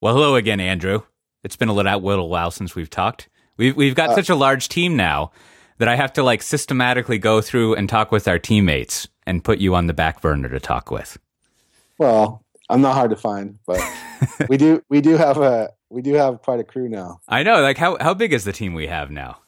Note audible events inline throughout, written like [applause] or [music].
Well, hello again, Andrew. It's been a little, little while since we've talked. We've we've got Uh, such a large team now that I have to like systematically go through and talk with our teammates and put you on the back burner to talk with. Well, I'm not hard to find, but [laughs] we do we do have a we do have quite a crew now. I know, like how how big is the team we have now?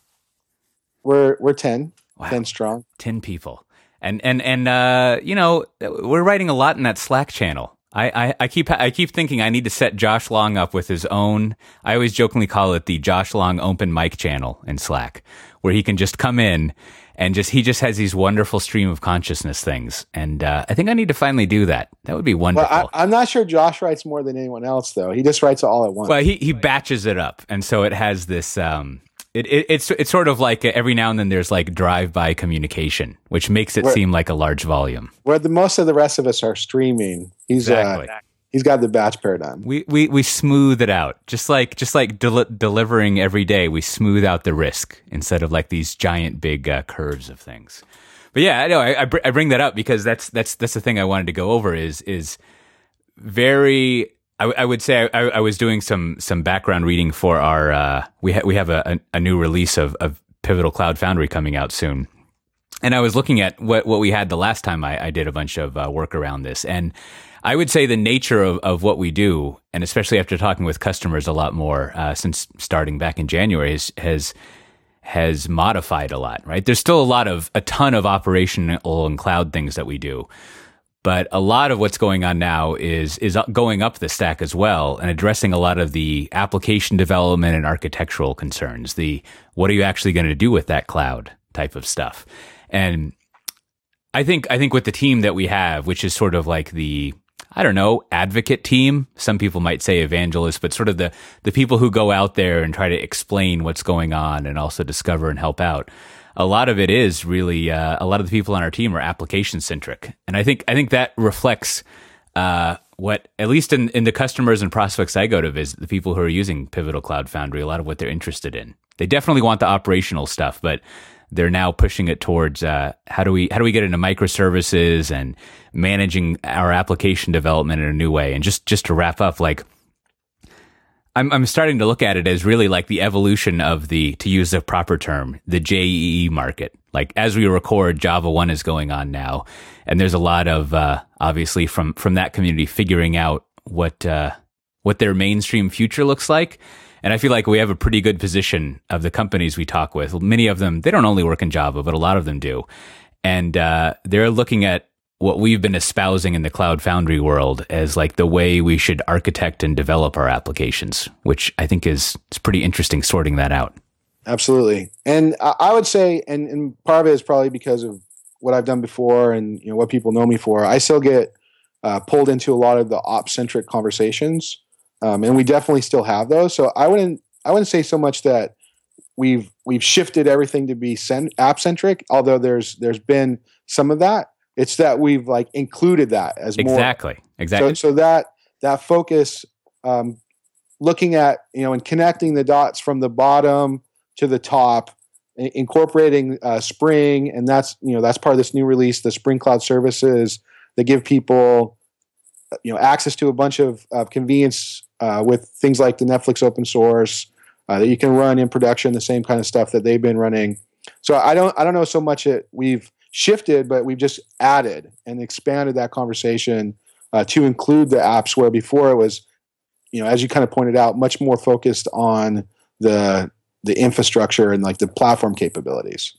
We're we're 10, Wow. 10 strong. 10 people. And and and uh, you know, we're writing a lot in that Slack channel. I, I, I keep I keep thinking I need to set Josh Long up with his own. I always jokingly call it the Josh Long open mic channel in Slack, where he can just come in and just he just has these wonderful stream of consciousness things. And uh, I think I need to finally do that. That would be Well, wonderful. I, I'm not sure Josh writes more than anyone else, though. He just writes it all at once. Well, he he batches it up, and so it has this. Um, it, it it's it's sort of like uh, every now and then there's like drive-by communication, which makes it Where- seem like a large volume. Where the most of the rest of us are streaming, he's Exactly. uh, he's got the batch paradigm. We we we smooth it out, just like just like del- delivering every day. We smooth out the risk instead of like these giant big uh, curves of things. But yeah, I know I, I, br- I bring that up because that's that's that's the thing I wanted to go over is is very. I, I would say I, I was doing some some background reading for our. Uh, we ha- we have a, a, a new release of, of Pivotal Cloud Foundry coming out soon, and I was looking at what what we had the last time I, I did a bunch of uh, work around this, and I would say the nature of, of what we do, and especially after talking with customers a lot more uh, since starting back in January, has, has has modified a lot. Right? There's still a lot of a ton of operational and cloud things that we do, but a lot of what's going on now is is going up the stack as well and addressing a lot of the application development and architectural concerns. The what are you actually going to do with that cloud type of stuff, and I think I think with the team that we have, which is sort of like the I don't know advocate team. Some people might say evangelist, but sort of the the people who go out there and try to explain what's going on and also discover and help out. A lot of it is really uh, a lot of the people on our team are application centric, and I think I think that reflects uh, what at least in, in the customers and prospects I go to visit, the people who are using Pivotal Cloud Foundry, a lot of what they're interested in. They definitely want the operational stuff, but they're now pushing it towards uh, how do we how do we get into microservices and managing our application development in a new way. And just just to wrap up, like I'm I'm starting to look at it as really like the evolution of the to use the proper term, the JEE market. Like as we record, Java One is going on now, and there's a lot of uh, obviously from from that community figuring out what uh, what their mainstream future looks like. And I feel like we have a pretty good position of the companies we talk with. Many of them they don't only work in Java, but a lot of them do, and uh, they're looking at what we've been espousing in the cloud foundry world as like the way we should architect and develop our applications, which I think is it's pretty interesting sorting that out. Absolutely, and I, would say, and, and part of it is probably because of what I've done before, and you know what people know me for. I still get uh, pulled into a lot of the op centric conversations, um, and we definitely still have those. So I wouldn't I wouldn't say so much that we've we've shifted everything to be app centric, although there's there's been some of that. It's that we've like included that as more Exactly. Exactly. so, so that that focus, um, looking at you know and connecting the dots from the bottom to the top, i- incorporating uh, Spring, and that's you know that's part of this new release, the Spring Cloud Services that give people uh, you know access to a bunch of, of convenience uh, with things like the Netflix open source uh, that you can run in production, the same kind of stuff that they've been running. So I don't I don't know so much that we've shifted, but we've just added and expanded that conversation uh, to include the apps where before it was, you know, as you kind of pointed out, much more focused on the the infrastructure and like the platform capabilities.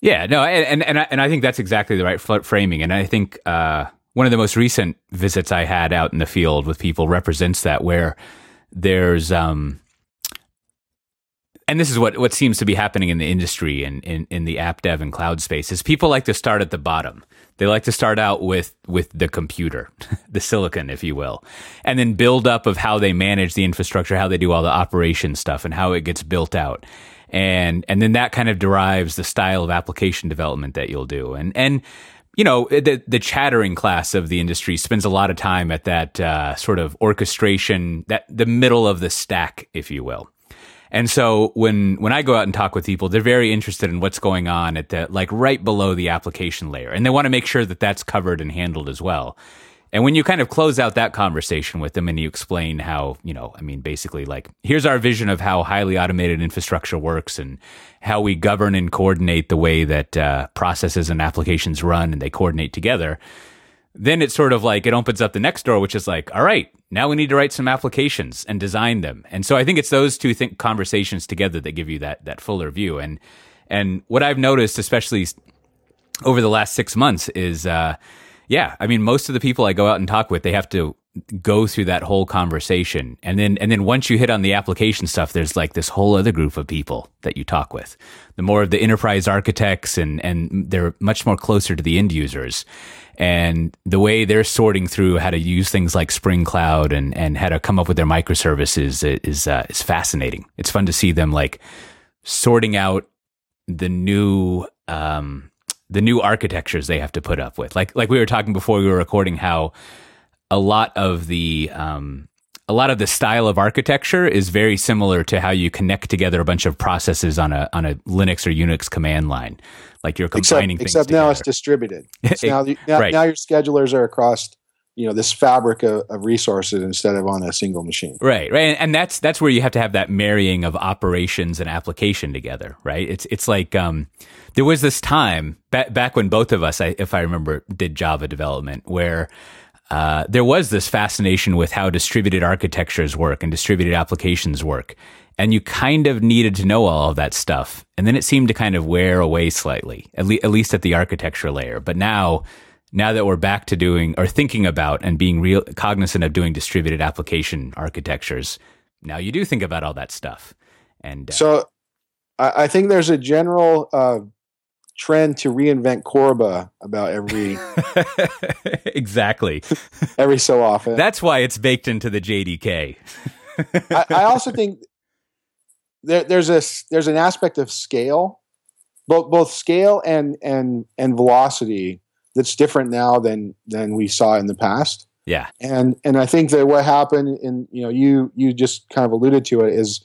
Yeah, no, and and and I, and I think that's exactly the right framing. And I think uh, one of the most recent visits I had out in the field with people represents that, where there's um, and this is what what seems to be happening in the industry and in, in the app dev and cloud space is people like to start at the bottom. They like to start out with with the computer, [laughs] the silicon, if you will, and then build up of how they manage the infrastructure, how they do all the operation stuff, and how it gets built out. And and then that kind of derives the style of application development that you'll do. And and you know the the chattering class of the industry spends a lot of time at that uh, sort of orchestration that the middle of the stack if you will and so when when I go out and talk with people, they're very interested in what's going on at the like right below the application layer, and they want to make sure that that's covered and handled as well. And when you kind of close out that conversation with them and you explain how, you know, I mean, basically, like, here's our vision of how highly automated infrastructure works and how we govern and coordinate the way that uh, processes and applications run and they coordinate together, then it's sort of like it opens up the next door, which is like, all right, now we need to write some applications and design them. And so I think it's those two th- conversations together that give you that that fuller view. And and what I've noticed, especially over the last six months, is uh, yeah, I mean, most of the people I go out and talk with, they have to go through that whole conversation. And then and then once you hit on the application stuff there's like this whole other group of people that you talk with. The more of the enterprise architects and and they're much more closer to the end users. And the way they're sorting through how to use things like spring cloud and and how to come up with their microservices is uh, is fascinating. It's fun to see them like sorting out the new um the new architectures they have to put up with. Like like we were talking before we were recording how a lot of the um, a lot of the style of architecture is very similar to how you connect together a bunch of processes on a on a Linux or Unix command line. Like you're combining except, except now it's distributed. [laughs] It's now, now, right. now your schedulers are across you know this fabric of, of, resources instead of on a single machine right right and, and, that's that's where you have to have that marrying of operations and application together right it's it's like um, there was this time back back when both of us I, if i remember did java development where uh, there was this fascination with how distributed architectures work and distributed applications work. And you kind of needed to know all of that stuff. And then it seemed to kind of wear away slightly, at, le- at least at the architecture layer. But now, now that we're back to doing or thinking about and being real cognizant of doing distributed application architectures, now you do think about all that stuff. And uh, so I, I think there's a general uh, trend to reinvent Corba about every [laughs] exactly every so often. That's why it's baked into the JDK. I, I, also think there, there's a there's an aspect of scale, both both scale and and and velocity that's different now than than we saw in the past. Yeah, and and I think that what happened, and you know, you you just kind of alluded to it, is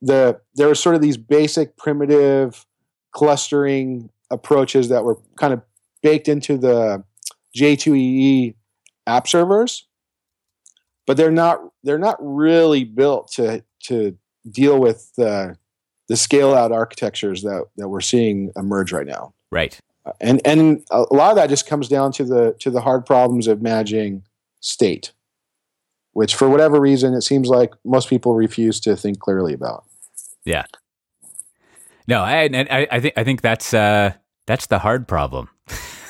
the there were sort of these basic primitive clustering approaches that were kind of baked into the J2EE app servers, but they're not they're not really built to to deal with the the scale out architectures that that we're seeing emerge right now. Right. And and a lot of that just comes down to the to the hard problems of managing state, which for whatever reason it seems like most people refuse to think clearly about. Yeah. No, I, I, I think I think that's uh, that's the hard problem.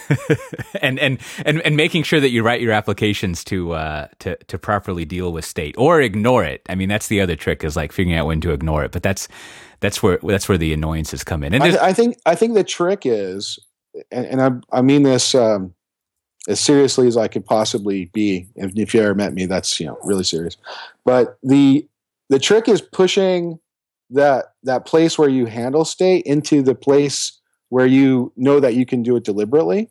[laughs] and, and and and making sure that you write your applications to uh, to to properly deal with state or ignore it. I mean, that's the other trick is like figuring out when to ignore it. But that's that's where that's where the annoyances come in. And I, I think I think the trick is, and, and I I mean this um, as seriously as I could possibly be. If, if you ever met me, that's you know really serious. But the the trick is pushing that that place where you handle state into the place where you know that you can do it deliberately.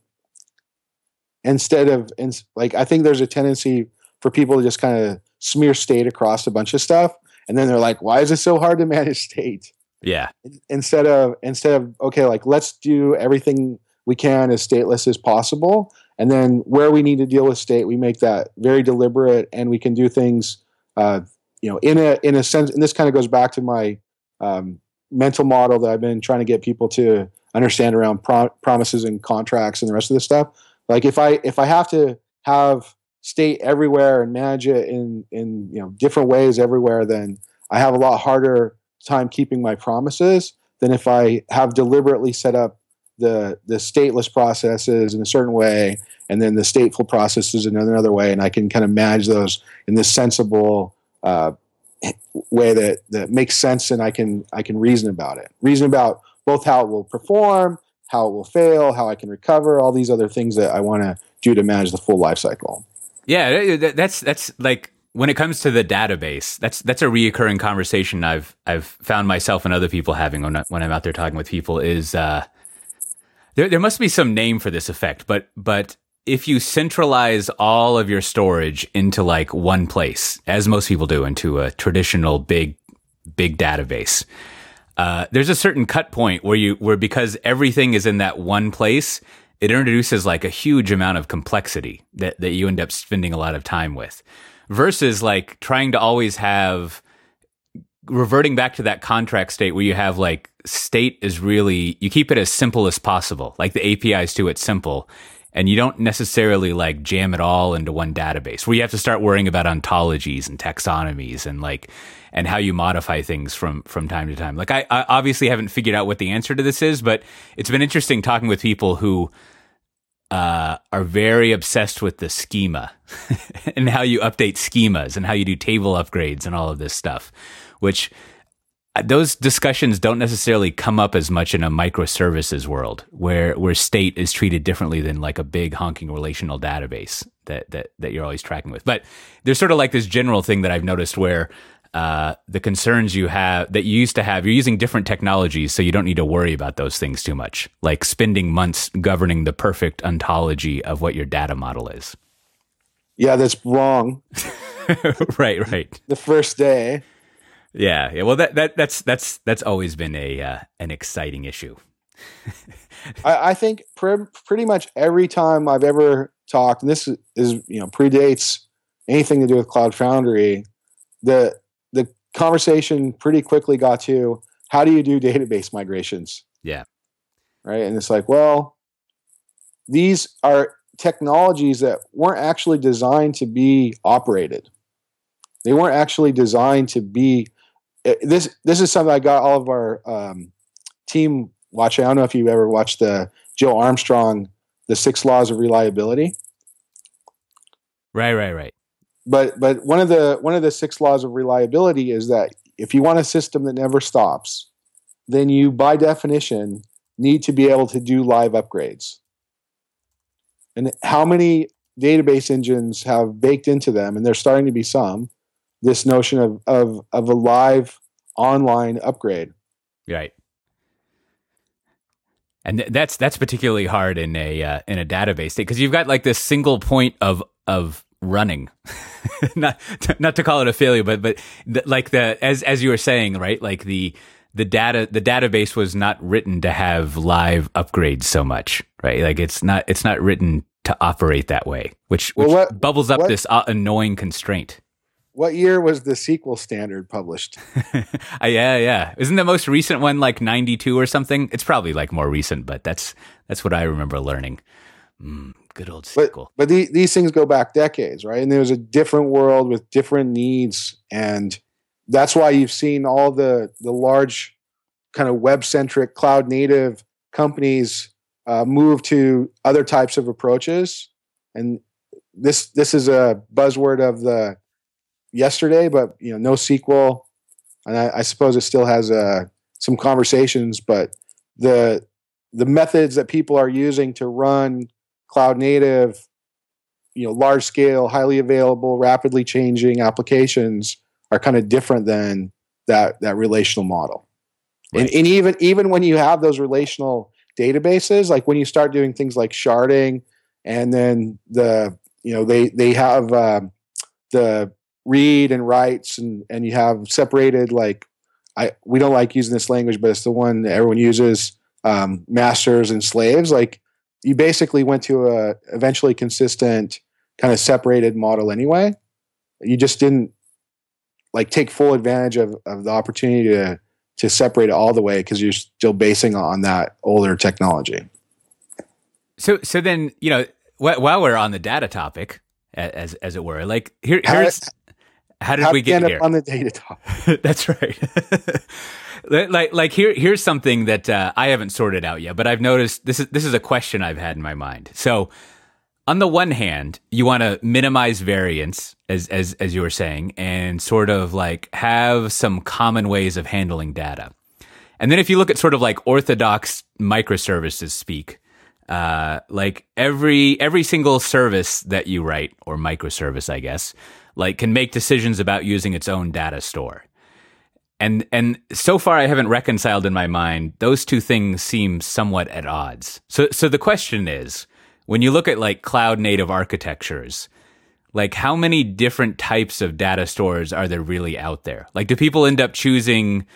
Instead of like i think there's a tendency for people to just kind of smear state across a bunch of stuff and then they're like why is it so hard to manage state? Yeah. Instead of instead of okay like let's do everything we can as stateless as possible and then where we need to deal with state we make that very deliberate and we can do things uh, you know in a in a sense and this kind of goes back to my um, mental model that I've been trying to get people to understand around pro- promises and contracts and the rest of this stuff. Like if I if I have to have state everywhere and manage it in in you know different ways everywhere, then I have a lot harder time keeping my promises than if I have deliberately set up the the stateless processes in a certain way and then the stateful processes in another way and I can kind of manage those in this sensible uh, way that that makes sense and I can I can reason about it. Reason about both how it will perform, how it will fail, how I can recover, all these other things that I want to do to manage the full life cycle. Yeah, that's that's like when it comes to the database, that's that's a reoccurring conversation I've I've found myself and other people having when, I, when I'm out there talking with people is uh, there there must be some name for this effect, but but if you centralize all of your storage into like one place, as most people do, into a traditional big, big database, uh, there's a certain cut point where you, where because everything is in that one place, it introduces like a huge amount of complexity that, that you end up spending a lot of time with versus like trying to always have reverting back to that contract state where you have like state is really you keep it as simple as possible. Like the apis to it simple and you don't necessarily like jam it all into one database. Where you have to start worrying about ontologies and taxonomies and like and how you modify things from from time to time. Like I, I obviously haven't figured out what the answer to this is but it's been interesting talking with people who uh, are very obsessed with the schema [laughs] and how you update schemas and how you do table upgrades and all of this stuff which those discussions don't necessarily come up as much in a microservices world where where state is treated differently than like a big honking relational database that that that you're always tracking with. But there's sort of like this general thing that I've noticed where uh, the concerns you have that you used to have, you're using different technologies, so you don't need to worry about those things too much. Like spending months governing the perfect ontology of what your data model is. Yeah, that's wrong. [laughs] right, right. The first day. Yeah, yeah. Well, that that that's that's that's always been a uh, an exciting issue. [laughs] I, I, think pre- pretty much every time I've ever talked, and this is you know predates anything to do with Cloud Foundry, the the conversation pretty quickly got to how do you do database migrations? Yeah. Right, and it's like, well, these are technologies that weren't actually designed to be operated. They weren't actually designed to be this this is something I got all of our um, team watching. I don't know if you've ever watched the Joe Armstrong, the Six Laws of Reliability. Right, right, right. But but one of the one of the six laws of reliability is that if you want a system that never stops, then you by definition need to be able to do live upgrades. And how many database engines have baked into them, and there's starting to be some, this notion of of of a live online upgrade. Right. And th- that's that's particularly hard in a uh, in a database because you've got like this single point of of running. [laughs] not not to call it a failure, but but the, like the as as you were saying, right? Like the the data the database was not written to have live upgrades so much, right? Like it's not it's not written to operate that way, which, which well, what, bubbles up what, this uh, annoying constraint. What year was the SQL standard published? [laughs] uh, yeah, yeah. Isn't the most recent one like 92 or something? It's probably like more recent, but that's that's what I remember learning. Mm, good old SQL. But, but the, these things go back decades, right? And there was a different world with different needs, and that's why you've seen all the the large kind of web centric cloud native companies uh, move to other types of approaches. And this this is a buzzword of the yesterday, but you know, NoSQL, and I, I suppose it still has uh, some conversations. But the the methods that people are using to run cloud native, you know, large scale, highly available, rapidly changing applications are kind of different than that that relational model. Right. And, and even even when you have those relational databases, like when you start doing things like sharding, and then the you know they they have um, the read and writes and and you have separated like I we don't like using this language, but it's the one that everyone uses. Um, masters and slaves, like you basically went to a eventually consistent kind of separated model anyway. You just didn't like take full advantage of, of the opportunity to to separate it all the way because you're still basing on that older technology. So so then you know while we're on the data topic, as as it were, like here here's how did How we get here? on the data top? That's right. [laughs] like like here here's something that uh, I haven't sorted out yet, but I've noticed this is this is a question I've had in my mind. So on the one hand, you want to minimize variance, as as as you were saying, and sort of like have some common ways of handling data. And then if you look at sort of like orthodox microservices speak, uh, like every every single service that you write or microservice, I guess, like can make decisions about using its own data store. And and so far I haven't reconciled in my mind those two things seem somewhat at odds. So so the question is, when you look at like cloud native architectures, like how many different types of data stores are there really out there? Like do people end up choosing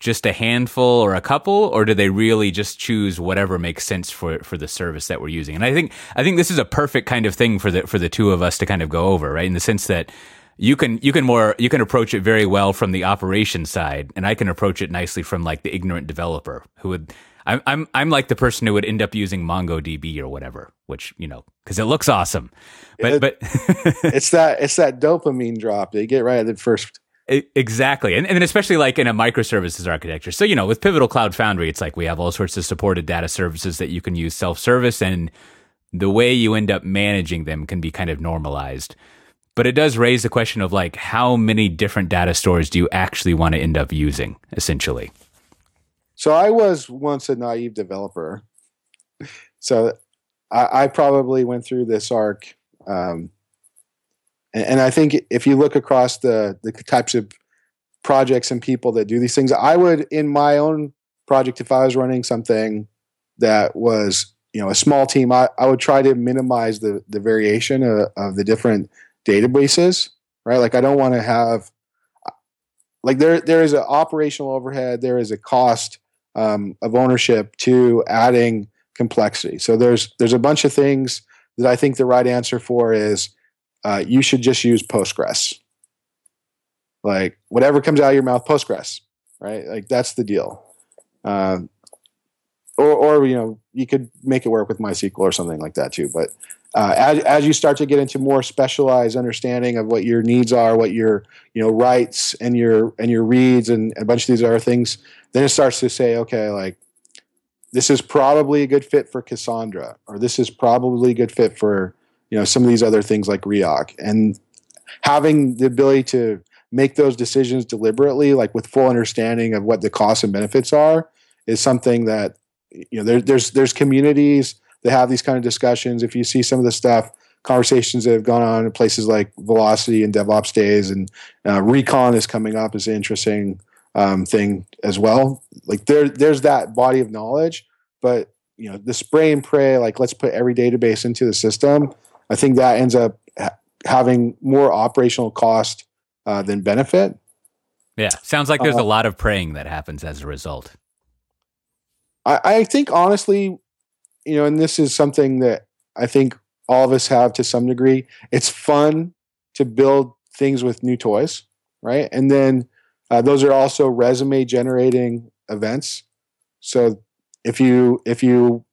just a handful or a couple, or do they really just choose whatever makes sense for for the service that we're using? And I think I think this is a perfect kind of thing for the for the two of us to kind of go over, right? In the sense that you can you can more you can approach it very well from the operation side, and I can approach it nicely from like the ignorant developer who would. I'm I'm I'm like the person who would end up using MongoDB or whatever, which you know because it looks awesome, but It- but [laughs] it's that it's that dopamine drop. They get right at the first. Exactly. And, and especially like in a microservices architecture. So, you know, with Pivotal Cloud Foundry, it's like we have all sorts of supported data services that you can use self service, and the way you end up managing them can be kind of normalized. But it does raise the question of like, how many different data stores do you actually want to end up using, essentially? So I was once a naive developer. So I, I probably went through this arc. Um, and, and I think if you look across the the types of projects and people that do these things, I would in my own project, if I was running something that was you know a small team, I, I would try to minimize the the variation of, of the different databases. Right, like I don't want to have like there there is an operational overhead, there is a cost um, of ownership to adding complexity. So there's there's a bunch of things that I think the right answer for is uh, you should just use Postgres. Like whatever comes out of your mouth, Postgres, right? Like that's the deal. Um, or, or you know, you could make it work with MySQL or something like that too. But uh, as as you start to get into more specialized understanding of what your needs are, what your you know writes and your and your reads and a bunch of these other things, then it starts to say, okay, like this is probably a good fit for Cassandra, or this is probably a good fit for you know some of these other things like Riak, and having the ability to make those decisions deliberately, like with full understanding of what the costs and benefits are, is something that you know there, there's there's communities that have these kind of discussions. If you see some of the stuff, conversations that have gone on in places like Velocity and DevOps Days, and uh, RICON is coming up as an interesting um, thing as well. Like there, there's that body of knowledge, but you know the spray and pray. Like let's put every database into the system. I think that ends up ha- having more operational cost uh, than benefit. Yeah. Sounds like there's Uh, a lot of praying that happens as a result. I, I think honestly, you know, and this is something that I think all of us have to some degree. It's fun to build things with new toys, right? And then uh, those are also resume generating events. So if you if you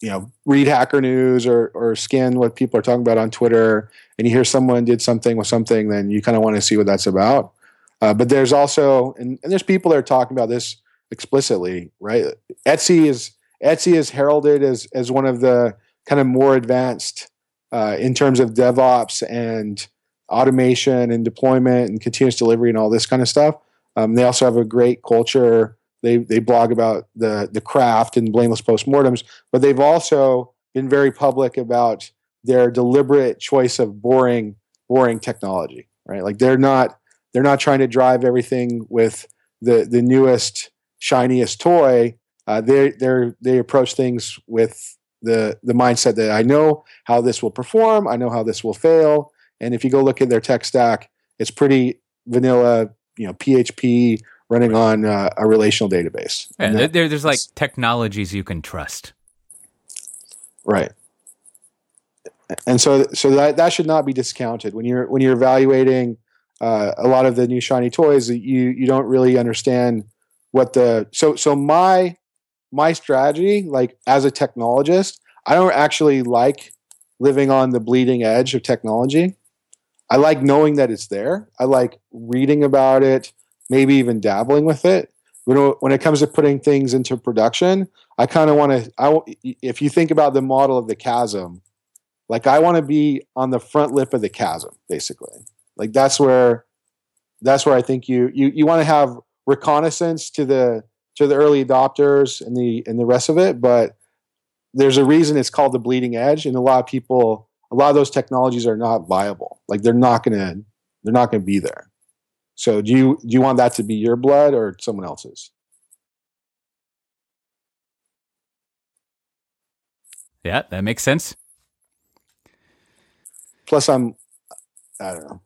you know read Hacker News or or scan what people are talking about on Twitter, and you hear someone did something with something, then you kind of want to see what that's about. Uh, but there's also and, and there's people that are talking about this explicitly, right? Etsy is Etsy is heralded as as one of the kind of more advanced uh, in terms of DevOps and automation and deployment and continuous delivery and all this kind of stuff. Um, they also have a great culture. They they blog about the the craft and blameless postmortems, but they've also been very public about their deliberate choice of boring boring technology. Right, like they're not they're not trying to drive everything with the the newest shiniest toy. Uh, they they they approach things with the the mindset that I know how this will perform, I know how this will fail, and if you go look at their tech stack, it's pretty vanilla, you know, PHP running on uh, a relational database. Yeah, And that- there- there's like technologies you can trust. right. And so so that that should not be discounted when you're when you're evaluating uh, a lot of the new shiny toys. You you don't really understand what the so so my my strategy like as a technologist i don't actually like living on the bleeding edge of technology i like knowing that it's there i like reading about it maybe even dabbling with it. When it, when it comes to putting things into production i kind of want to i if you think about the model of the chasm like i want to be on the front lip of the chasm basically. Like that's where that's where i think you you you want to have reconnaissance to the to the early adopters and the and the rest of it but there's a reason it's called the bleeding edge and a lot of people a lot of those technologies are not viable. Like they're not going to they're not going to be there so do you do you want that to be your blood or someone else's Yeah, that makes sense. plus i'm i don't know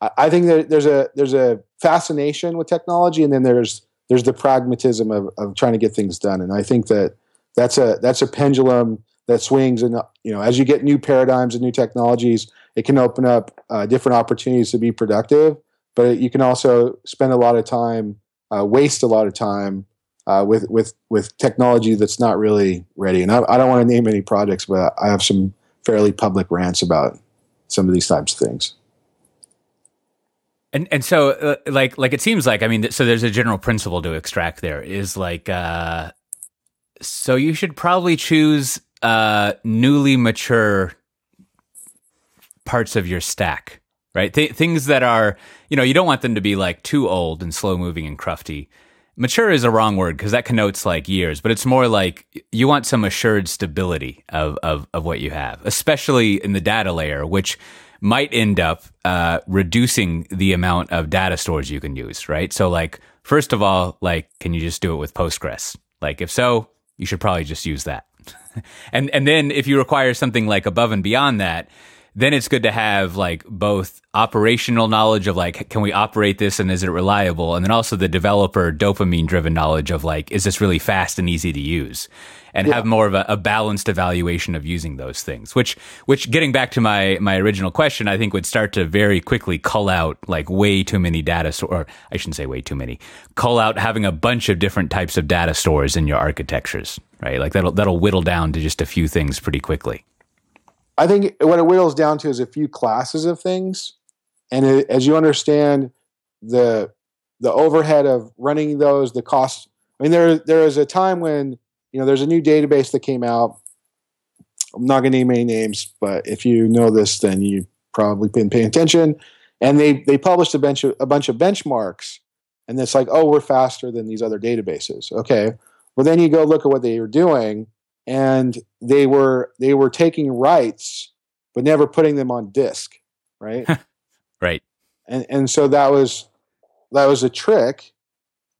i, I think that there's a there's a fascination with technology and then there's there's the pragmatism of, of trying to get things done. And I think that that's a that's a pendulum that swings and you know as you get new paradigms and new technologies it can open up uh, different opportunities to be productive but you can also spend a lot of time uh, waste a lot of time uh, with with with technology that's not really ready. And I, I don't want to name any projects but i have some fairly public rants about some of these types of things. And and so uh, like like it seems like I mean so there's a general principle to extract there is like uh so you should probably choose uh, newly mature parts of your stack, right? Th- things that are, you know, you don't want them to be like too old and slow moving and crufty. Mature is a wrong word because that connotes like years, but it's more like you want some assured stability of, of, of what you have, especially in the data layer, which might end up uh, reducing the amount of data stores you can use, right? So, like, first of all, like, can you just do it with Postgres? Like, if so, you should probably just use that. [laughs] and and then if you require something like above and beyond that, then it's good to have like both operational knowledge of like can we operate this and is it reliable? And then also the developer dopamine driven knowledge of like is this really fast and easy to use? And yeah. have more of a, a, balanced evaluation of using those things which which getting back to my my original question i think would start to very quickly cull out like way too many data so- or i shouldn't say way too many cull out having a bunch of different types of data stores in your architectures right? Like that'll that'll whittle down to just a few things pretty quickly I think what it whittles down to is a few classes of things, and it, as you understand the the overhead of running those, the cost. I mean, there there is a time when you know there's a new database that came out. I'm not going to name any names, but if you know this, then you probably been paying attention. And they they published a bunch of a bunch of benchmarks, and it's like, oh, we're faster than these other databases. Okay, well then you go look at what they were doing, and they were they were taking writes but never putting them on disk right? [laughs] Right. And and so that was that was a trick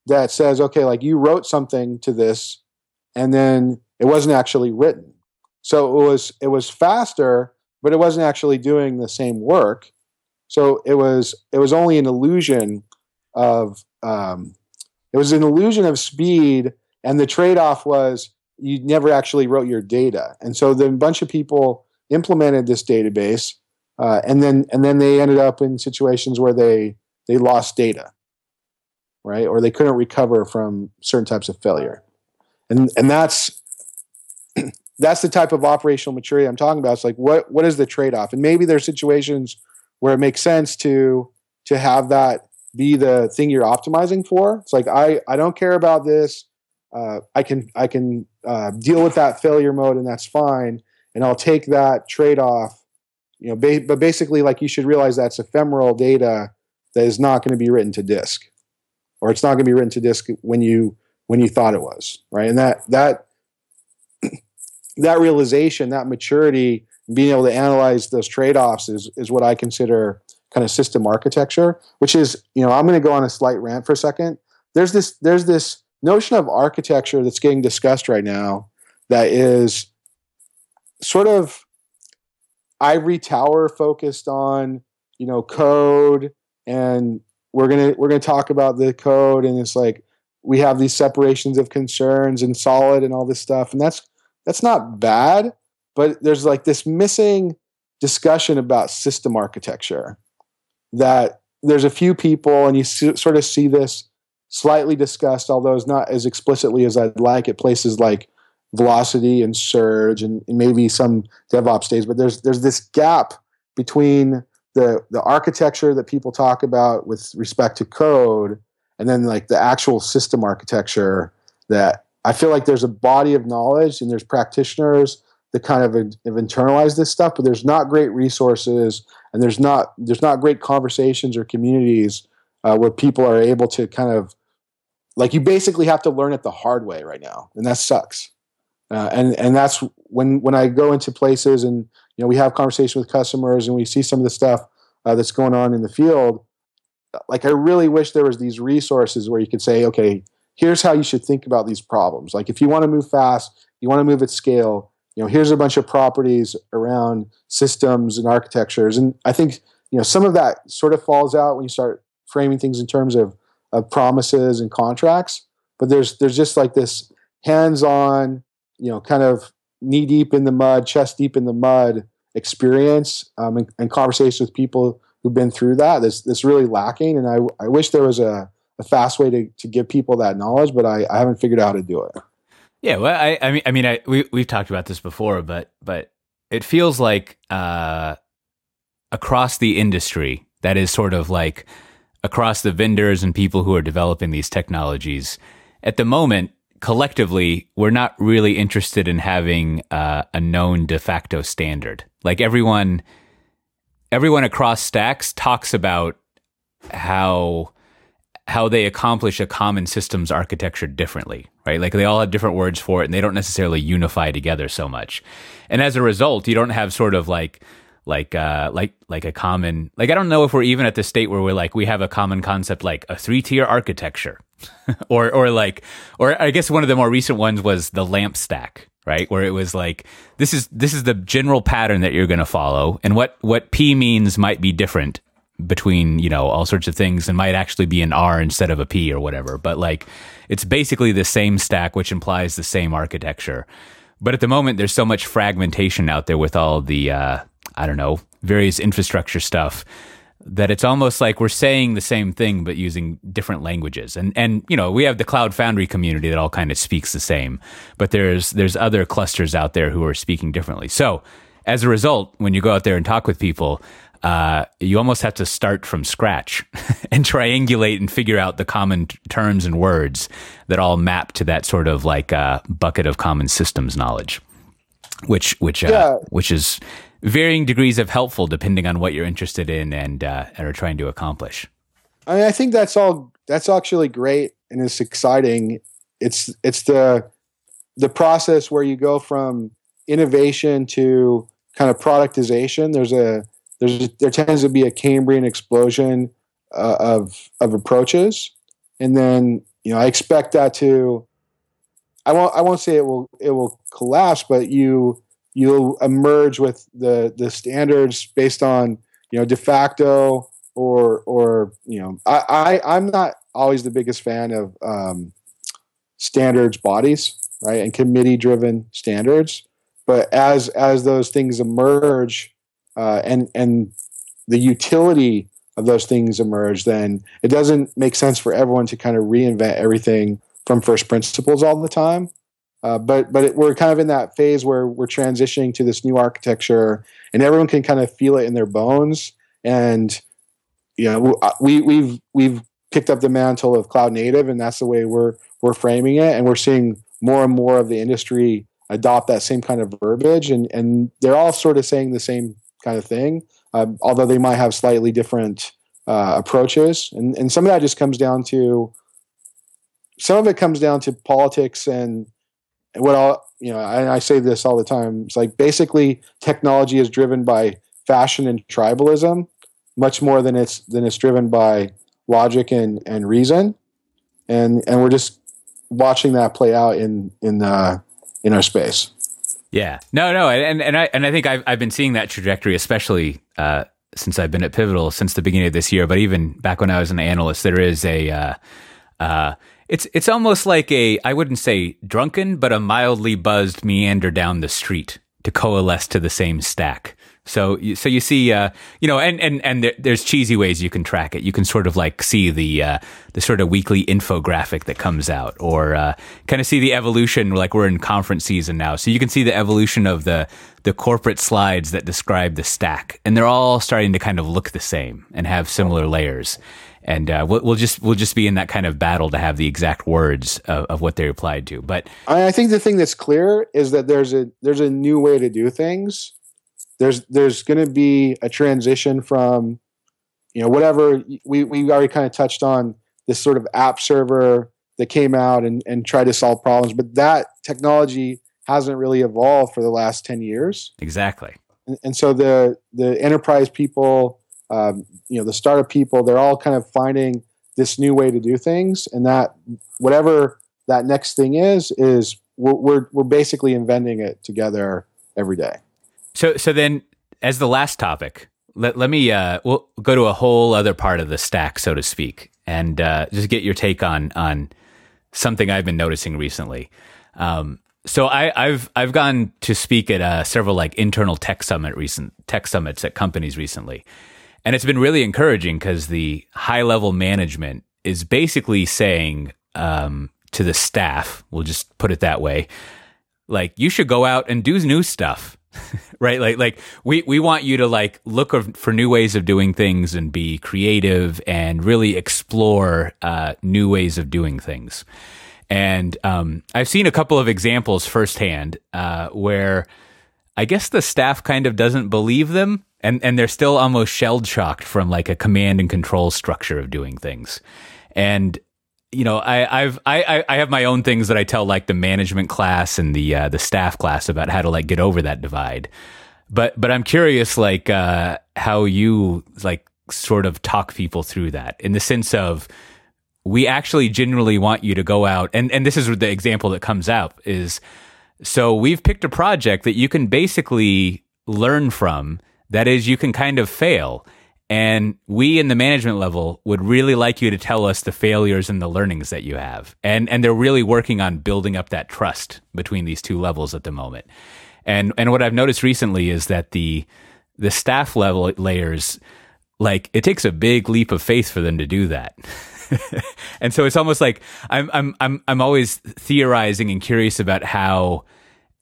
that says okay like you wrote something to this and then it wasn't actually written. So it was it was faster but it wasn't actually doing the same work. So it was it was only an illusion of um, it was an illusion of speed and the trade-off was you never actually wrote your data. And so then a bunch of people implemented this database, uh, and then and then they ended up in situations where they they lost data, right? Or they couldn't recover from certain types of failure, and and that's [clears throat] that's the type of operational maturity I'm talking about. It's like what what is the trade off? And maybe there's situations where it makes sense to to have that be the thing you're optimizing for. It's like I I don't care about this uh, I can I can uh, deal with that failure mode and that's fine, and I'll take that trade off. You know, ba- but basically, like you should realize that's ephemeral data that is not going to be written to disk, or it's not going to be written to disk when you when you thought it was, right? And that that [clears throat] that realization, that maturity, being able to analyze those trade offs is is what I consider kind of system architecture. Which is, you know, I'm going to go on a slight rant for a second. There's this there's this notion of architecture that's getting discussed right now that is sort of ivory tower focused on you know code and we're gonna we're gonna talk about the code and it's like we have these separations of concerns and solid and all this stuff and that's that's not bad but there's like this missing discussion about system architecture that there's a few people and you sort of see this slightly discussed, although it's not as explicitly as I'd like at places like Velocity and Surge and, maybe some DevOps days. But there's there's this gap between the the architecture that people talk about with respect to code and then like the actual system architecture that I feel like there's a body of knowledge and there's practitioners that kind of have internalized this stuff, but there's not great resources and there's not there's not great conversations or communities uh, where people are able to kind of like you basically have to learn it the hard way right now, and that sucks. Uh, and and that's when when I go into places and you know we have conversation with customers and we see some of the stuff uh, that's going on in the field. Like I really wish there was these resources where you could say, okay, here's how you should think about these problems. Like if you want to move fast, you want to move at scale. You know, here's a bunch of properties around systems and architectures, and I think you know some of that sort of falls out when you start framing things in terms of of promises and contracts, but there's there's just like this hands-on, you know, kind of knee deep in the mud, chest deep in the mud experience um, and, and conversations with people who've been through that. That's that's really lacking, and I I wish there was a, a fast way to to give people that knowledge, but I, I haven't figured out how to do it. Yeah, well, I, I mean, I mean, I, we we've talked about this before, but but it feels like uh, across the industry, that is sort of like across the vendors and people who are developing these technologies. At the moment, collectively, we're not really interested in having uh, a known de facto standard. Like everyone, everyone across stacks talks about how how they accomplish a common systems architecture differently, right? Like they all have different words for it and they don't necessarily unify together so much. And as a result, you don't have sort of like like uh like like a common like I don't know if we're even at the state where we're like we have a common concept like a three-tier architecture. [laughs] or or like or I guess one of the more recent ones was the lamp stack, right? Where it was like this is this is the general pattern that you're going to follow and what what P means might be different between you know all sorts of things and might actually be an R instead of a P or whatever. But like it's basically the same stack, which implies the same architecture. But at the moment, there's so much fragmentation out there with all the uh, I don't know various infrastructure stuff that it's almost like we're saying the same thing but using different languages. And and you know we have the Cloud Foundry community that all kind of speaks the same, but there's there's other clusters out there who are speaking differently. So as a result, when you go out there and talk with people, uh, you almost have to start from scratch [laughs] and triangulate and figure out the common t- terms and words that all map to that sort of like uh, bucket of common systems knowledge, which which uh, yeah. which is varying degrees of helpful depending on what you're interested in and uh, are trying to accomplish. I mean, I think that's all. That's actually great and it's exciting. It's it's the the process where you go from innovation to kind of productization. There's a there's there tends to be a Cambrian explosion uh, of of approaches, and then you know I expect that to. I won't. I won't say it will. It will collapse, but you you'll emerge with the the standards based on you know de facto or or you know I, I I'm not always the biggest fan of um, standards bodies right and committee driven standards, but as as those things emerge uh, and and the utility of those things emerge, then it doesn't make sense for everyone to kind of reinvent everything from first principles all the time. Uh, but but it, we're kind of in that phase where we're transitioning to this new architecture, and everyone can kind of feel it in their bones. And you know, uh, we we've we've picked up the mantle of cloud native, and that's the way we're we're framing it. And we're seeing more and more of the industry adopt that same kind of verbiage, and and they're all sort of saying the same kind of thing, um, although they might have slightly different uh, approaches. And, and some of that just comes down to some of it comes down to politics and what all you know. I, I say this all the time. It's like basically technology is driven by fashion and tribalism much more than it's than it's driven by logic and and reason and and we're just watching that play out in in uh in our space yeah, no, no, and and I and I think I've I've been seeing that trajectory, especially uh, since I've been at Pivotal since the beginning of this year. But even back when I was an analyst, there is a uh, uh, it's it's almost like a I wouldn't say drunken, but a mildly buzzed meander down the street to coalesce to the same stack. So, so you see, uh, you know, and and and there, there's cheesy ways you can track it. You can sort of like see the uh, the sort of weekly infographic that comes out, or uh, kind of see the evolution. Like we're in conference season now, so you can see the evolution of the the corporate slides that describe the stack, and they're all starting to kind of look the same and have similar layers. And uh, we'll, we'll, just we'll just be in that kind of battle to have the exact words of, of what they applied to. But I think the thing that's clear is that there's a there's a new way to do things. There's there's going to be a transition from you know whatever we we already kind of touched on this sort of app server that came out and and tried to solve problems. But that technology hasn't really evolved for the last 10 years. Exactly. And, and so the the enterprise people um, you know the startup people they're all kind of finding this new way to do things and that whatever that next thing is is we're, we're, we're basically inventing it together every day so so then as the last topic, let let me uh we'll go to a whole other part of the stack, so to speak. and uh, just get your take on on something I've been noticing recently. Um, so I, have I've gone to speak at uh, several like internal tech summit recent tech summits at companies recently, and it's been really encouraging because the high level management is basically saying um, to the staff, we'll just put it that way, like you should go out and do new stuff. [laughs] right like like we we want you to like look for new ways of doing things and be creative and really explore uh, new ways of doing things and um, I've seen a couple of examples firsthand uh, where I guess the staff kind of doesn't believe them, and and they're still almost shell shocked from like a command and control structure of doing things. And you know, I, I've I I have my own things that I tell like the management class and the uh, the staff class about how to like get over that divide. But but I'm curious, like uh, how you like sort of talk people through that in the sense of we actually genuinely want you to go out and, and this is the example that comes out is so we've picked a project that you can basically learn from that is you can kind of fail. And we in the management level would really like you to tell us the failures and the learnings that you have. And and they're really working on building up that trust between these two levels at the moment. And and what i've noticed recently is that the the staff level layers like it takes a big leap of faith for them to do that [laughs] [laughs] and so it's almost like I'm I'm I'm I'm always theorizing and curious about how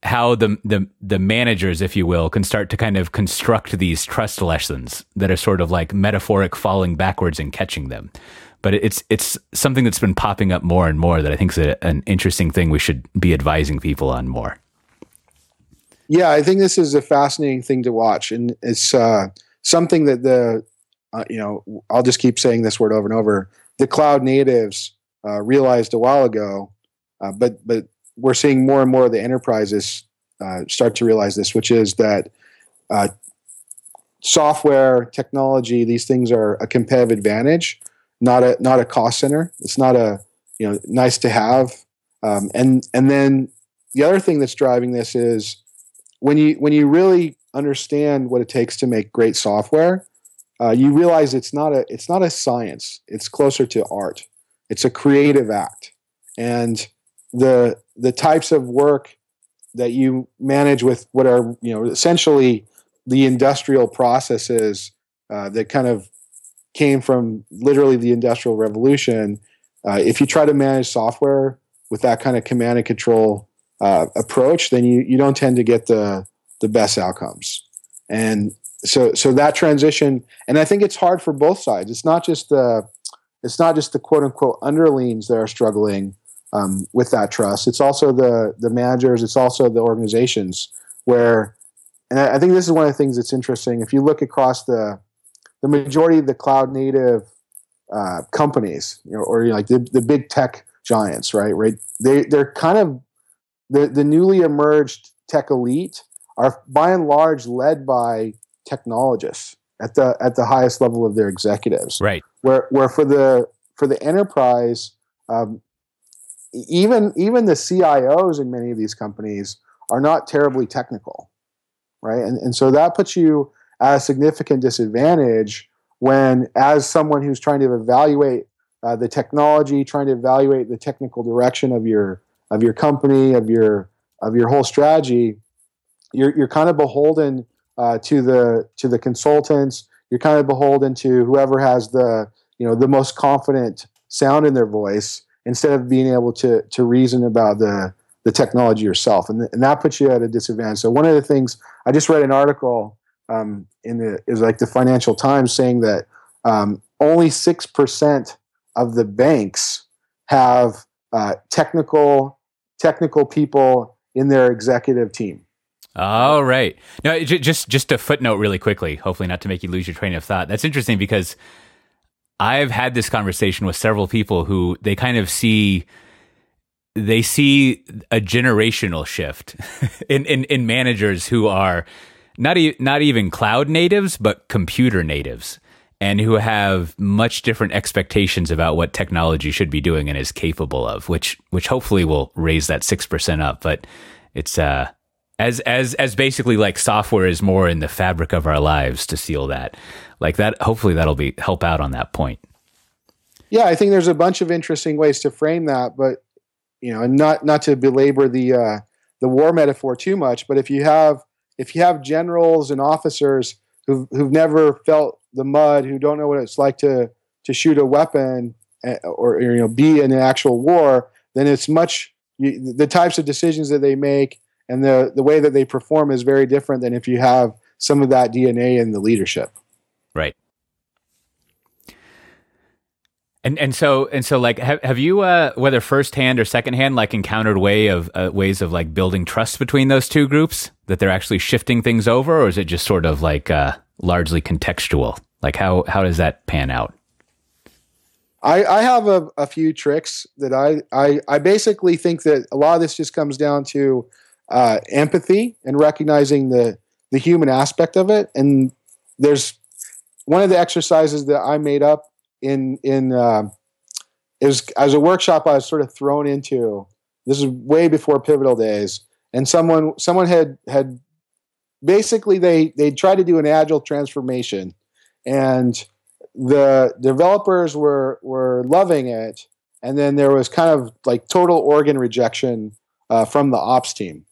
how the the the managers, if you will, can start to kind of construct these trust lessons that are sort of like metaphoric falling backwards and catching them. But it's it's something that's been popping up more and more that I think is a, an interesting thing we should be advising people on more. Yeah, I think this is a fascinating thing to watch, and it's uh, something that the uh, you know I'll just keep saying this word over and over the cloud natives uh, realized a while ago, uh, but but we're seeing more and more of the enterprises uh, start to realize this, which is that uh, software, technology, these things are a competitive advantage, not a not a cost center. It's not a you know nice to have. Um, and and then the other thing that's driving this is when you when you really understand what it takes to make great software, uh, you realize it's not a it's not a science. It's closer to art. It's a creative act, and the the types of work that you manage with what are you know essentially the industrial processes uh, that kind of came from literally the industrial revolution. Uh, if you try to manage software with that kind of command and control uh, approach, then you, you don't tend to get the the best outcomes. And so so that transition and i think it's hard for both sides. It's not just the it's not just the quote unquote underlings that are struggling um, with that trust. It's also the the managers it's also the organizations where and I, I think this is one of the things that's interesting. If you look across the the majority of the cloud native uh, companies you know, or you know, like the, the big tech giants right right? They they're kind of the, the newly emerged tech elite are by and large led by technologists at the at the highest level of their executives. Right. Where where for the for the enterprise, um, even even the CIOs in many of these companies are not terribly technical, right? And and so that puts you at a significant disadvantage when, as someone who's trying to evaluate uh, the technology, trying to evaluate the technical direction of your of your company, of your of your whole strategy, you're you're kind of beholden uh, to the to the consultants. You're kind of beholden to whoever has the you know the most confident sound in their voice instead of being able to to reason about the the technology yourself, and, th- and that puts you at a disadvantage. So one of the things I just read an article um, in the is like the Financial Times saying that um, only six percent of the banks have uh, technical technical people in their executive team. All right. Now, just just a footnote, really quickly. Hopefully, not to make you lose your train of thought. That's interesting because I've had this conversation with several people who they kind of see they see a generational shift [laughs] in, in, in managers who are not e- not even cloud natives, but computer natives, and who have much different expectations about what technology should be doing and is capable of, which which hopefully will raise that six percent up. But it's uh as as as basically like software is more in the fabric of our lives to seal that. Like that hopefully that'll be help out on that point. Yeah, I think there's a bunch of interesting ways to frame that, but you know, and not not to belabor the uh, the war metaphor too much, but if you have if you have generals and officers who've who've never felt the mud, who don't know what it's like to to shoot a weapon eh, or, or you know be in an actual war, then it's much you, the types of decisions that they make and the the way that they perform is very different than if you have some of that DNA in the leadership. Right. And and so and so like have have you uh whether firsthand or secondhand like encountered way of uh, ways of like building trust between those two groups that they're actually shifting things over or is it just sort of like uh largely contextual like how how does that pan out I, I have a, a few tricks that I, I I basically think that a lot of this just comes down to uh, empathy and recognizing the the human aspect of it. And there's one of the exercises that I made up in in uh, was as a workshop I was sort of thrown into. This is way before pivotal days, and someone someone had had basically they they tried to do an agile transformation, and the developers were were loving it, and then there was kind of like total organ rejection uh, from the ops team,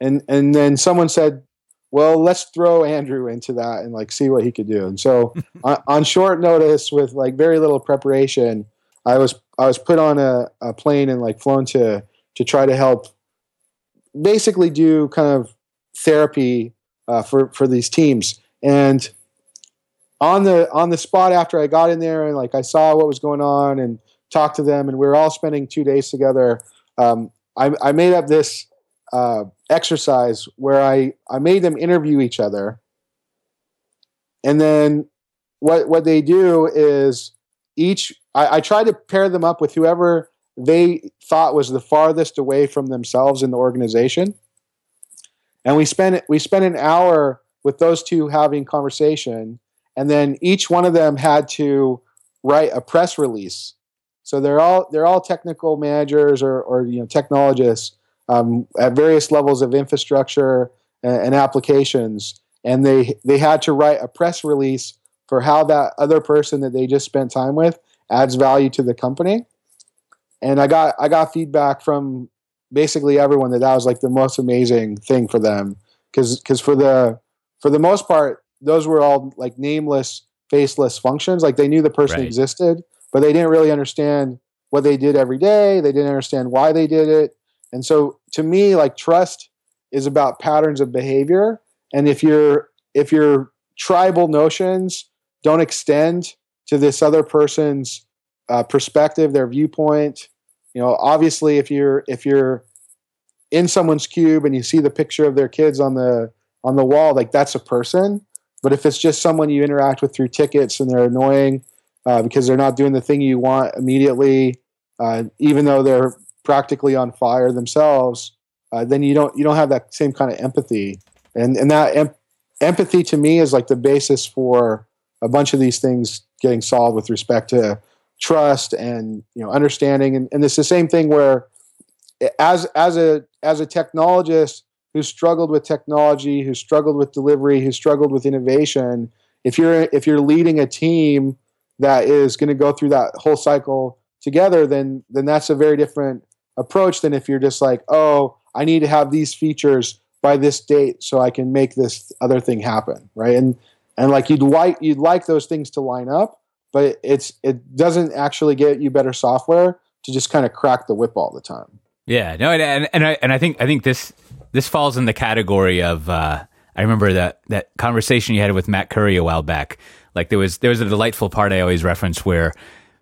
and and then someone said, well, let's throw Andrew into that and like see what he could do. And so [laughs] on, on, short notice with like very little preparation, I was I was put on a, a plane and like flown to to try to help basically do kind of therapy uh, for for these teams. And on the on the spot after I got in there and like I saw what was going on and talked to them and we were all spending two days together. Um, I, I made up this uh, exercise where I, I made them interview each other. And then what, what they do is each, I, I to pair them up with whoever they thought was the farthest away from themselves in the organization. And we spent, we spent an hour with those two having conversation. And then each one of them had to write a press release. So they're all, they're all technical managers or, or you know, technologists um, at various levels of infrastructure and, and, applications, and they they had to write a press release for how that other person that they just spent time with adds value to the company. And I got I got feedback from basically everyone that that was like the most amazing thing for them. Because because for the for the most part those were all like nameless faceless functions. Like they knew the person right. existed but they didn't really understand what they did every day. They didn't understand why they did it and so to me, like trust is about patterns of behavior. And if your if your tribal notions don't extend to this other person's uh, perspective, their viewpoint, you know, obviously if you're if you're in someone's cube and you see the picture of their kids on the on the wall, like that's a person. But if it's just someone you interact with through tickets and they're annoying uh, because they're not doing the thing you want immediately, uh, even though they're practically on fire themselves, uh, then you don't you don't have that same kind of empathy. And and that em- empathy to me is like the basis for a bunch of these things getting solved with respect to trust and you know understanding. And, and it's the same thing where as as a as a technologist who struggled with technology, who struggled with delivery, who struggled with innovation, if you're if you're leading a team that is going to go through that whole cycle together, then then that's a very different approach than if you're just like, oh, I need to have these features by this date so I can make this other thing happen, right? And and like you'd like you'd like those things to line up, but it's it doesn't actually get you better software to just kind of crack the whip all the time. Yeah, no, and and, and I and I think I think this this falls in the category of uh, I remember that that conversation you had with Matt Curry a while back. Like there was there was a delightful part I always reference where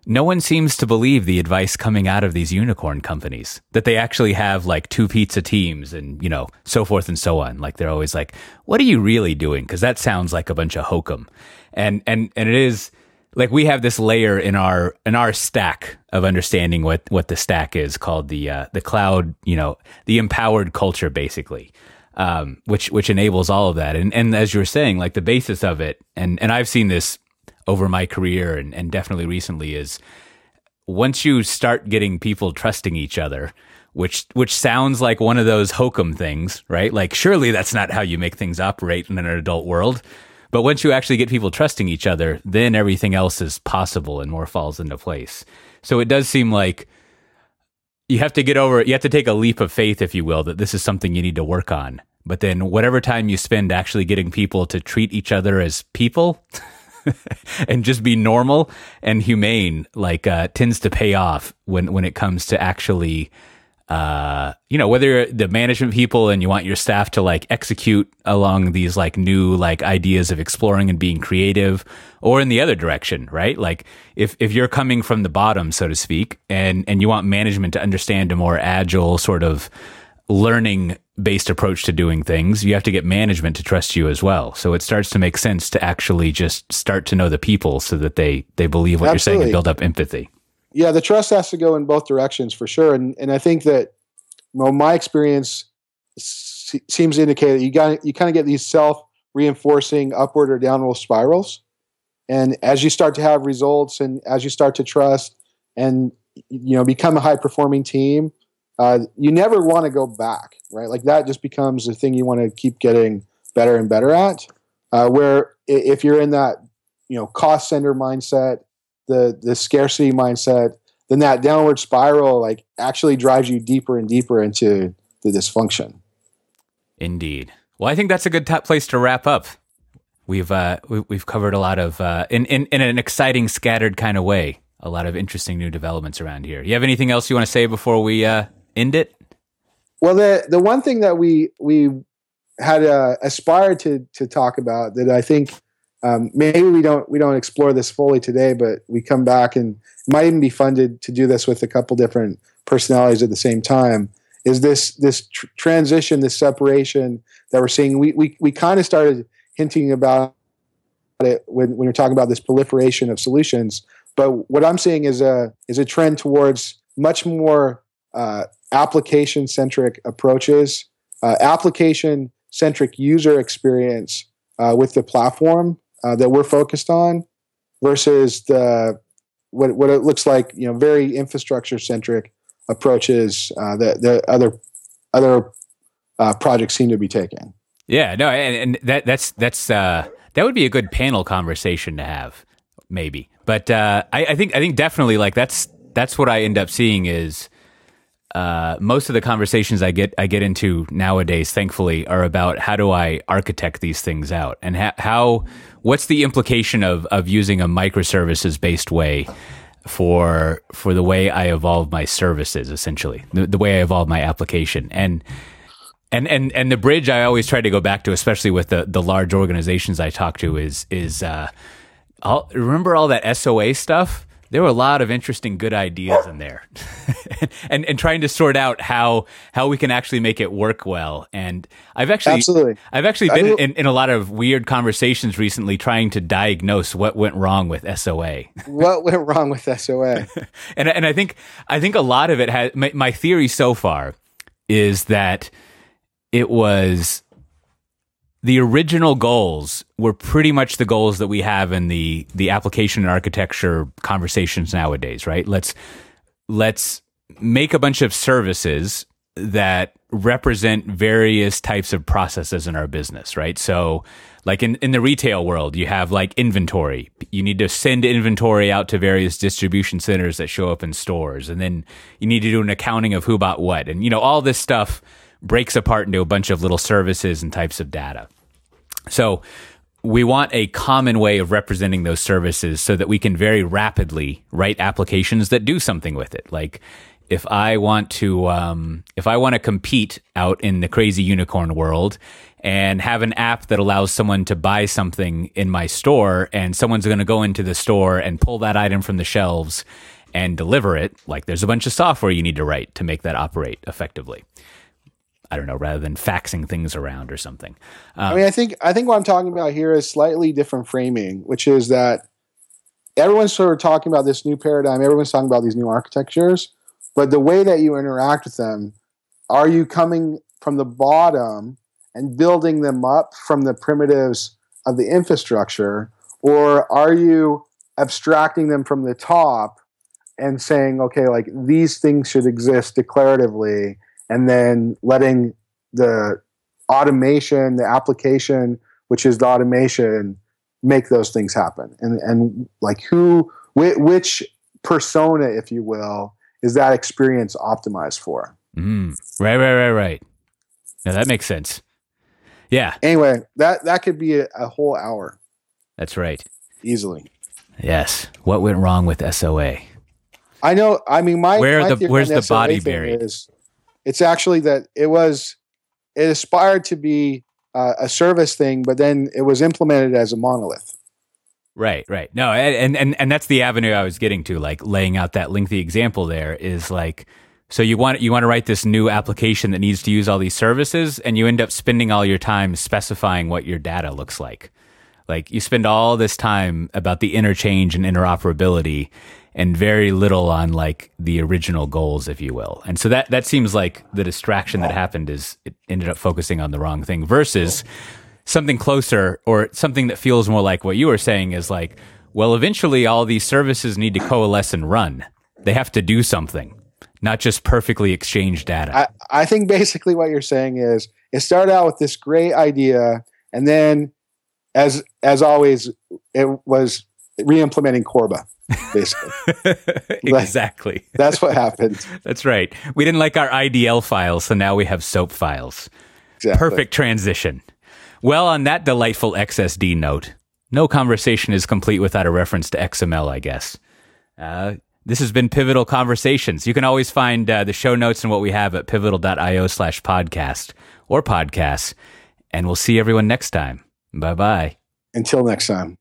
no one seems to believe the advice coming out of these unicorn companies that they actually have like two pizza teams and you know so forth and so on. Like they're always like what are you really doing? Because that sounds like a bunch of hokum. And and and it is like we have this layer in our in our stack of understanding what what the stack is called the uh, the cloud you know the empowered culture basically um, which which enables all of that. And and as you were saying like the basis of it and and I've seen this over my career and, and definitely recently is once you start getting people trusting each other, which which sounds like one of those hokum things, right? Like surely that's not how you make things operate in an adult world. But once you actually get people trusting each other, then everything else is possible and more falls into place. So it does seem like you have to get over it. you have to take a leap of faith if you will that this is something you need to work on. But then whatever time you spend actually getting people to treat each other as people [laughs] [laughs] and just be normal and humane like uh, tends to pay off when when it comes to actually uh, you know, whether the management people and you want your staff to like execute along these like new like ideas of exploring and being creative or in the other direction, right? Like if, if you're coming from the bottom, so to speak, and, and you want management to understand a more agile sort of learning based approach to doing things, you have to get management to trust you as well. So it starts to make sense to actually just start to know the people so that they, they believe what Absolutely. you're saying and build up empathy yeah, the trust has to go in both directions for sure. And and I think that well, my experience seems to indicate that you got you kind of get these self reinforcing upward or downward spirals. And as you start to have results, and as you start to trust, and you know become a high performing team, uh, you never want to go back, right? Like that just becomes the thing you want to keep getting better and better at. Uh, where if you're in that you know cost center mindset the the scarcity mindset, then that downward spiral like actually drives you deeper and deeper into the dysfunction. Indeed. Well, I think that's a good top place to wrap up. We've uh, we, have covered a lot of uh, in, in in an exciting, scattered kind of way. A lot of interesting new developments around here. You have anything else you want to say before we uh, end it? Well, the the one thing that we we had uh, aspired to to talk about that I think um, maybe we don't we don't explore this fully today, but we come back and might even be funded to do this with a couple different personalities at the same time. Is this this tr- transition, this separation that we're seeing? We we we kind of started hinting about it when when you're talking about this proliferation of solutions. But what I'm seeing is a is a trend towards much more uh, application centric approaches, uh, application centric user experience uh, with the platform uh, that we're focused on versus the what what it looks like you know very infrastructure centric approaches uh, that the other other uh, projects seem to be taking. Yeah, no, and, and that that's that's uh, that would be a good panel conversation to have, maybe. But I, I think I think definitely like that's that's what I end up seeing is uh, most of the conversations I get I get into nowadays, thankfully, are about how do I architect these things out and ha- how what's the implication of of using a microservices based way for for the way I evolve my services, essentially the, the way I evolve my application and. And, and and the bridge I always try to go back to, especially with the, the large organizations I talk to, is is uh, I'll, remember all that SOA stuff there were a lot of interesting good ideas in there. [laughs] And and trying to sort out how how we can actually make it work well. And i've actually Absolutely. i've actually been in, in a lot of weird conversations recently trying to diagnose what went wrong with soa what went wrong with soa [laughs] and and i think i think a lot of it has my, my theory so far is that it was the original goals were pretty much the goals that we have in the the application and architecture conversations nowadays, right? Let's let's make a bunch of services that represent various types of processes in our business, right? So like in, in the retail world, you have like inventory. You need to send inventory out to various distribution centers that show up in stores. And then you need to do an accounting of who bought what. And, you know, all this stuff breaks apart into a bunch of little services and types of data. So we want a common way of representing those services so that we can very rapidly write applications that do something with it. Like if I want to, um, if I want to compete out in the crazy unicorn world and have an app that allows someone to buy something in my store and someone's going to go into the store and pull that item from the shelves and deliver it, like there's a bunch of software you need to write to make that operate effectively. I don't know, rather than faxing things around or something. Um, I mean, I think I think what I'm talking about here is slightly different framing, which is that everyone's sort of talking about this new paradigm. Everyone's talking about these new architectures, but the way that you interact with them, are you coming from the bottom and building them up from the primitives of the infrastructure, or are you abstracting them from the top and saying, okay, like these things should exist declaratively and then letting the automation, the application which is the automation, make those things happen. And and like who, wh- which persona, if you will, is that experience optimized for? Mm. Right, right, right, right. Now that makes sense. Yeah, Anyway, that that could be a, a whole hour that's right. easily. Yes. What went wrong with SOA? I know. I mean, my Where my the- where's the SOA body buried? Is, it's actually that it was it aspired to be uh, a service thing, but then it was implemented as a monolith. Right, right. No, and and and that's the avenue I was getting to, like laying out that lengthy example there is like so you want you want to write this new application that needs to use all these services and you end up spending all your time specifying what your data looks like. Like you spend all this time about the interchange and interoperability and very little on like the original goals, if you will. And so that that seems like the distraction that happened is it ended up focusing on the wrong thing versus something closer or something that feels more like what you were saying is like, well, eventually all these services need to coalesce and run. They have to do something, not just perfectly exchange data. I, I think basically what you're saying is it started out with this great idea, and then, as as always, it was re-implementing Corba. Basically, [laughs] exactly. that's what happened. That's right. We didn't like our IDL files, so now we have SOAP files. Exactly. Perfect transition. Well, on that delightful XSD note, no conversation is complete without a reference to XML, I guess. Uh, this has been Pivotal Conversations. You can always find uh, the show notes and what we have at pivotal.io slash podcast or podcasts. And we'll see everyone next time. Bye bye. Until next time.